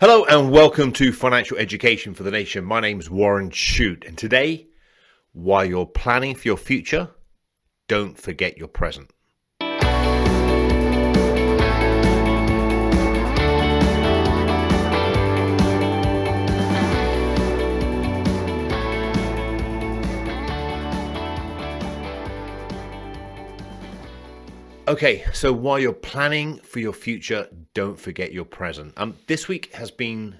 Hello and welcome to Financial Education for the Nation. My name is Warren Shute, and today, while you're planning for your future, don't forget your present. Okay, so while you're planning for your future, don't forget your present. Um, this week has been,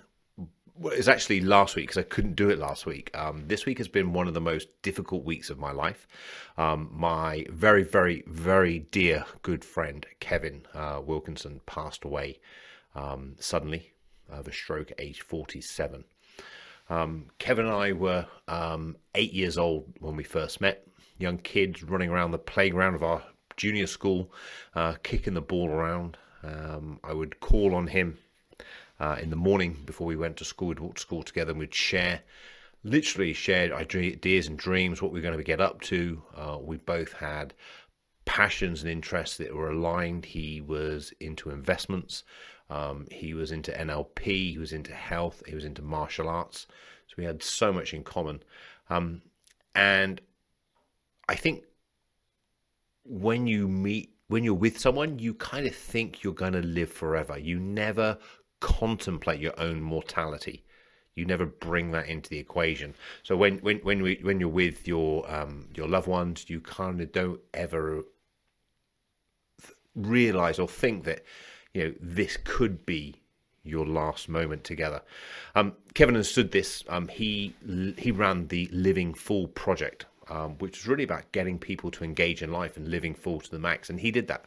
well, it's actually last week because I couldn't do it last week. Um, this week has been one of the most difficult weeks of my life. Um, my very, very, very dear good friend Kevin uh, Wilkinson passed away um, suddenly of a stroke at age 47. Um, Kevin and I were um, eight years old when we first met, young kids running around the playground of our junior school, uh, kicking the ball around. Um, I would call on him uh, in the morning before we went to school. We'd walk to school together and we'd share, literally shared ideas and dreams, what we were going to get up to. Uh, we both had passions and interests that were aligned. He was into investments. Um, he was into NLP. He was into health. He was into martial arts. So we had so much in common. Um, and I think when you meet when you're with someone you kind of think you're going to live forever you never contemplate your own mortality you never bring that into the equation so when when when we when you're with your um your loved ones you kind of don't ever realize or think that you know this could be your last moment together. Um, Kevin understood this. Um, he he ran the Living Full project, um, which was really about getting people to engage in life and living full to the max. And he did that.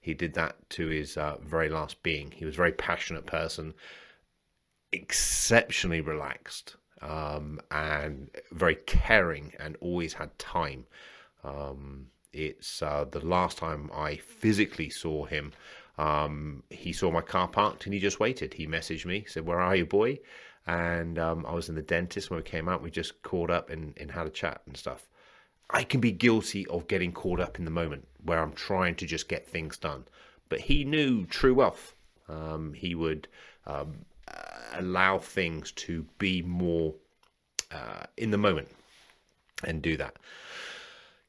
He did that to his uh, very last being. He was a very passionate person, exceptionally relaxed, um, and very caring, and always had time. Um, it's uh, the last time I physically saw him. Um, he saw my car parked and he just waited. He messaged me, said, "Where are you, boy?" And um, I was in the dentist when we came out. We just caught up and, and had a chat and stuff. I can be guilty of getting caught up in the moment where I'm trying to just get things done. But he knew true wealth. Um, he would um, uh, allow things to be more uh, in the moment and do that.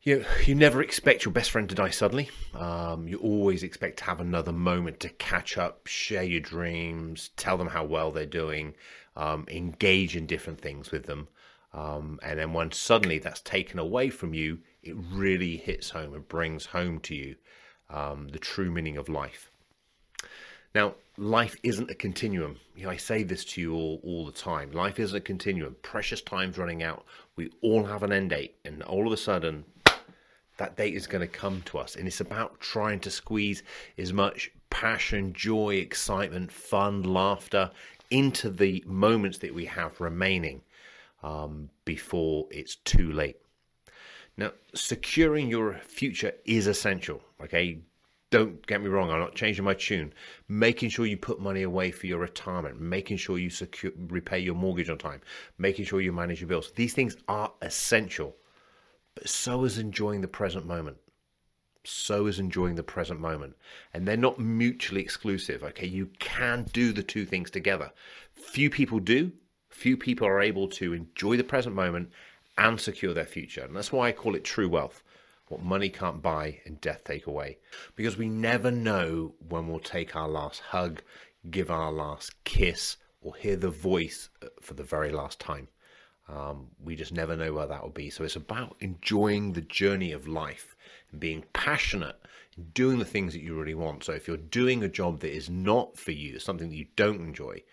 You, you never expect your best friend to die suddenly. Um, you always expect to have another moment to catch up, share your dreams, tell them how well they're doing, um, engage in different things with them. Um, and then when suddenly that's taken away from you, it really hits home and brings home to you um, the true meaning of life. Now, life isn't a continuum. You know, I say this to you all, all the time. Life isn't a continuum. Precious time's running out. We all have an end date, and all of a sudden, that date is going to come to us. And it's about trying to squeeze as much passion, joy, excitement, fun, laughter into the moments that we have remaining um, before it's too late. Now, securing your future is essential. Okay, don't get me wrong. I'm not changing my tune. Making sure you put money away for your retirement, making sure you secure, repay your mortgage on time, making sure you manage your bills. These things are essential. But so is enjoying the present moment. So is enjoying the present moment. And they're not mutually exclusive. Okay, you can do the two things together. Few people do, few people are able to enjoy the present moment and secure their future. And that's why I call it true wealth what money can't buy and death take away. Because we never know when we'll take our last hug, give our last kiss, or hear the voice uh, for the very last time. Um, we just never know where that will be. So it's about enjoying the journey of life and being passionate doing the things that you really want. So if you're doing a job that is not for you, something that you don't enjoy,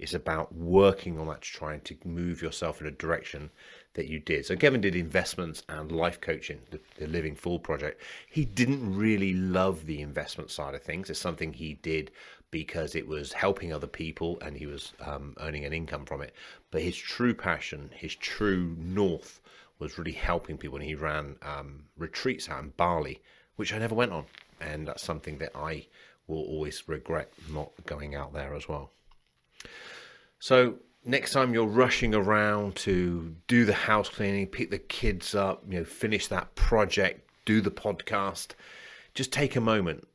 it's about working on that to try and to move yourself in a direction that you did. So Kevin did investments and life coaching, the, the Living Full project. He didn't really love the investment side of things. It's something he did because it was helping other people and he was um, earning an income from it. But his true passion, his true north, was really helping people. And he ran um, retreats out in Bali, which I never went on, and that's something that I will always regret not going out there as well. So next time you're rushing around to do the house cleaning, pick the kids up, you know, finish that project, do the podcast, just take a moment.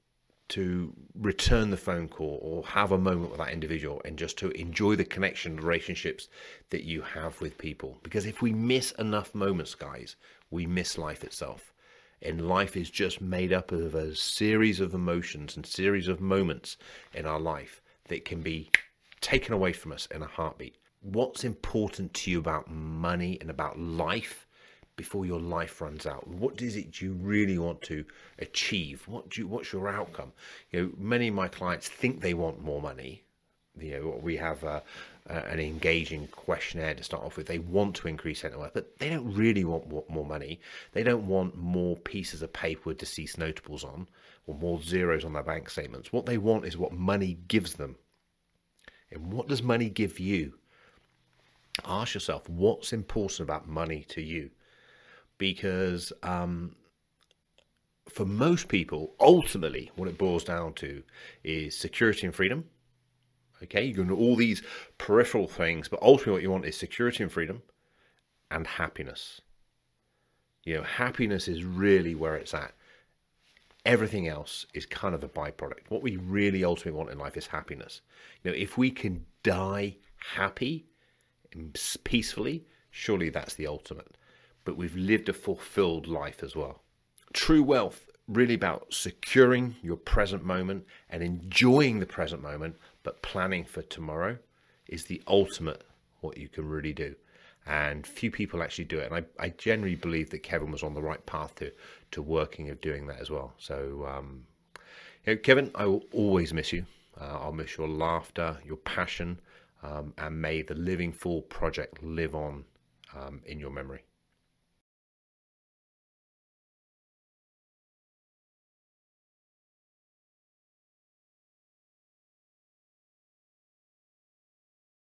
to return the phone call or have a moment with that individual and just to enjoy the connection relationships that you have with people because if we miss enough moments guys we miss life itself and life is just made up of a series of emotions and series of moments in our life that can be taken away from us in a heartbeat what's important to you about money and about life before your life runs out? What is it you really want to achieve? What do you, what's your outcome? You know, many of my clients think they want more money. You know, we have a, an engaging questionnaire to start off with. They want to increase net worth, but they don't really want more money. They don't want more pieces of paper with deceased notables on or more zeros on their bank statements. What they want is what money gives them. And what does money give you? Ask yourself what's important about money to you because um, for most people, ultimately, what it boils down to is security and freedom. Okay, you can do all these peripheral things, but ultimately, what you want is security and freedom and happiness. You know, happiness is really where it's at. Everything else is kind of a byproduct. What we really ultimately want in life is happiness. You know, if we can die happy mm, and peacefully, surely that's the ultimate but we've lived a fulfilled life as well. True wealth, really about securing your present moment and enjoying the present moment, but planning for tomorrow is the ultimate what you can really do. And few people actually do it. And I, I generally believe that Kevin was on the right path to, to working of doing that as well. So, um, you know, Kevin, I will always miss you. Uh, I'll miss your laughter, your passion, um, and may the Living Full project live on um, in your memory.